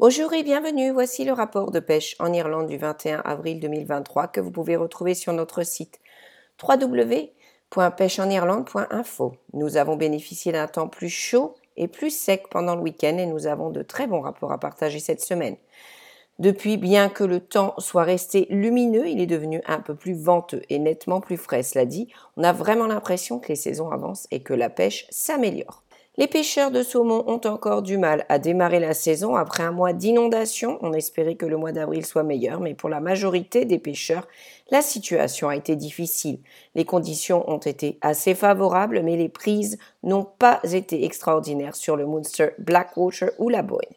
Bonjour et bienvenue, voici le rapport de pêche en Irlande du 21 avril 2023 que vous pouvez retrouver sur notre site www.pêcheenirlande.info. Nous avons bénéficié d'un temps plus chaud et plus sec pendant le week-end et nous avons de très bons rapports à partager cette semaine. Depuis, bien que le temps soit resté lumineux, il est devenu un peu plus venteux et nettement plus frais. Cela dit, on a vraiment l'impression que les saisons avancent et que la pêche s'améliore. Les pêcheurs de saumon ont encore du mal à démarrer la saison après un mois d'inondation. On espérait que le mois d'avril soit meilleur, mais pour la majorité des pêcheurs, la situation a été difficile. Les conditions ont été assez favorables, mais les prises n'ont pas été extraordinaires sur le Munster Blackwater ou la Boyne.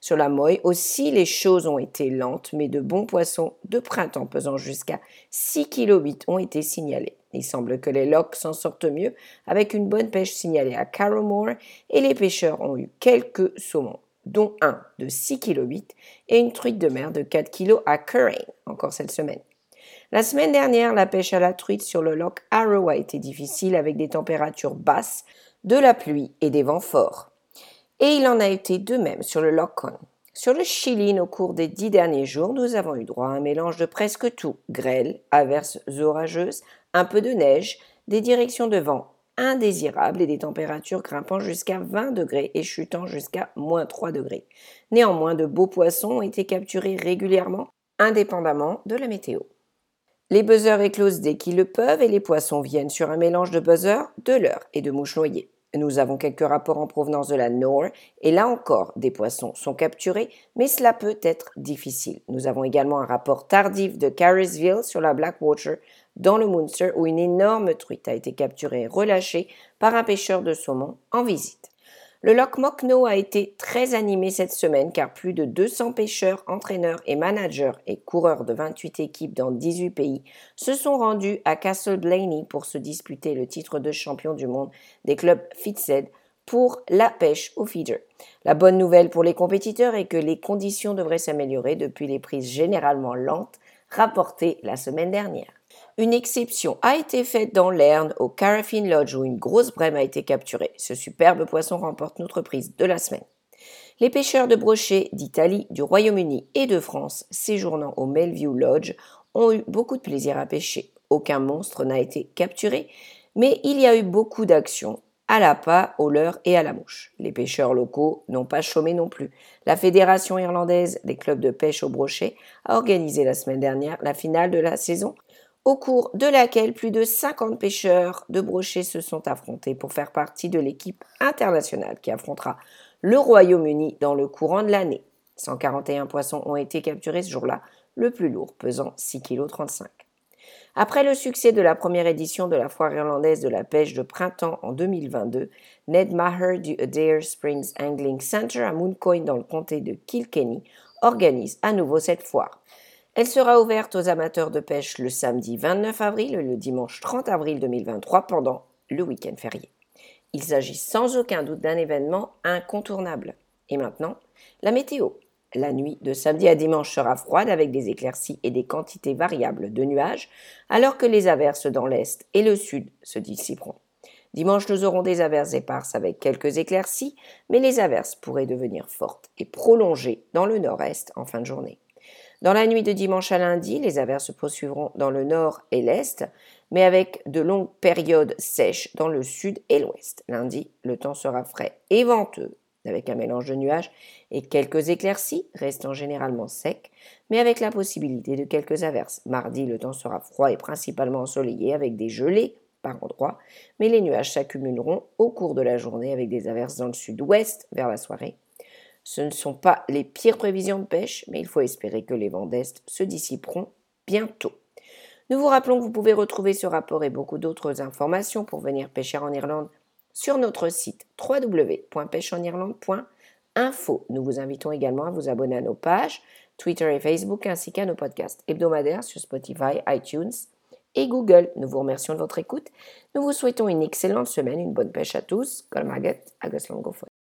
Sur la Moy aussi, les choses ont été lentes, mais de bons poissons de printemps pesant jusqu'à 6 kg ont été signalés. Il semble que les lochs s'en sortent mieux avec une bonne pêche signalée à Carrowmore et les pêcheurs ont eu quelques saumons, dont un de 6 kg et une truite de mer de 4 kg à Currain, encore cette semaine. La semaine dernière, la pêche à la truite sur le loch Arrow a été difficile avec des températures basses, de la pluie et des vents forts. Et il en a été de même sur le loch Con. Sur le Chili, au cours des dix derniers jours, nous avons eu droit à un mélange de presque tout grêle, averses orageuses, un peu de neige, des directions de vent indésirables et des températures grimpant jusqu'à 20 degrés et chutant jusqu'à moins 3 degrés. Néanmoins, de beaux poissons ont été capturés régulièrement, indépendamment de la météo. Les buzzers éclosent dès qu'ils le peuvent et les poissons viennent sur un mélange de buzzers, de leurres et de mouches noyées. Nous avons quelques rapports en provenance de la Nore et là encore, des poissons sont capturés, mais cela peut être difficile. Nous avons également un rapport tardif de Carisville sur la Blackwater dans le Munster où une énorme truite a été capturée et relâchée par un pêcheur de saumon en visite. Le Loch Mockno a été très animé cette semaine car plus de 200 pêcheurs, entraîneurs et managers et coureurs de 28 équipes dans 18 pays se sont rendus à Castle Blaney pour se disputer le titre de champion du monde des clubs FITSED pour la pêche au feeder. La bonne nouvelle pour les compétiteurs est que les conditions devraient s'améliorer depuis les prises généralement lentes rapportées la semaine dernière. Une exception a été faite dans l'Erne au Caraffin Lodge où une grosse brème a été capturée. Ce superbe poisson remporte notre prise de la semaine. Les pêcheurs de brochets d'Italie, du Royaume-Uni et de France séjournant au Melview Lodge ont eu beaucoup de plaisir à pêcher. Aucun monstre n'a été capturé, mais il y a eu beaucoup d'actions à la pas, au leurre et à la mouche. Les pêcheurs locaux n'ont pas chômé non plus. La Fédération irlandaise des clubs de pêche au brochet a organisé la semaine dernière la finale de la saison au cours de laquelle plus de 50 pêcheurs de brochets se sont affrontés pour faire partie de l'équipe internationale qui affrontera le Royaume-Uni dans le courant de l'année. 141 poissons ont été capturés ce jour-là, le plus lourd pesant 6,35 kg. Après le succès de la première édition de la foire irlandaise de la pêche de printemps en 2022, Ned Maher du Adair Springs Angling Center à Mooncoin dans le comté de Kilkenny organise à nouveau cette foire. Elle sera ouverte aux amateurs de pêche le samedi 29 avril et le dimanche 30 avril 2023 pendant le week-end férié. Il s'agit sans aucun doute d'un événement incontournable. Et maintenant, la météo. La nuit de samedi à dimanche sera froide avec des éclaircies et des quantités variables de nuages, alors que les averses dans l'est et le sud se dissiperont. Dimanche, nous aurons des averses éparses avec quelques éclaircies, mais les averses pourraient devenir fortes et prolongées dans le nord-est en fin de journée. Dans la nuit de dimanche à lundi, les averses se poursuivront dans le nord et l'est, mais avec de longues périodes sèches dans le sud et l'ouest. Lundi, le temps sera frais et venteux, avec un mélange de nuages et quelques éclaircies, restant généralement sec, mais avec la possibilité de quelques averses. Mardi, le temps sera froid et principalement ensoleillé, avec des gelées par endroits, mais les nuages s'accumuleront au cours de la journée avec des averses dans le sud-ouest vers la soirée ce ne sont pas les pires prévisions de pêche, mais il faut espérer que les vents d'Est se dissiperont bientôt. Nous vous rappelons que vous pouvez retrouver ce rapport et beaucoup d'autres informations pour venir pêcher en Irlande sur notre site www.pêcheenirlande.info. Nous vous invitons également à vous abonner à nos pages Twitter et Facebook ainsi qu'à nos podcasts hebdomadaires sur Spotify, iTunes et Google. Nous vous remercions de votre écoute. Nous vous souhaitons une excellente semaine, une bonne pêche à tous.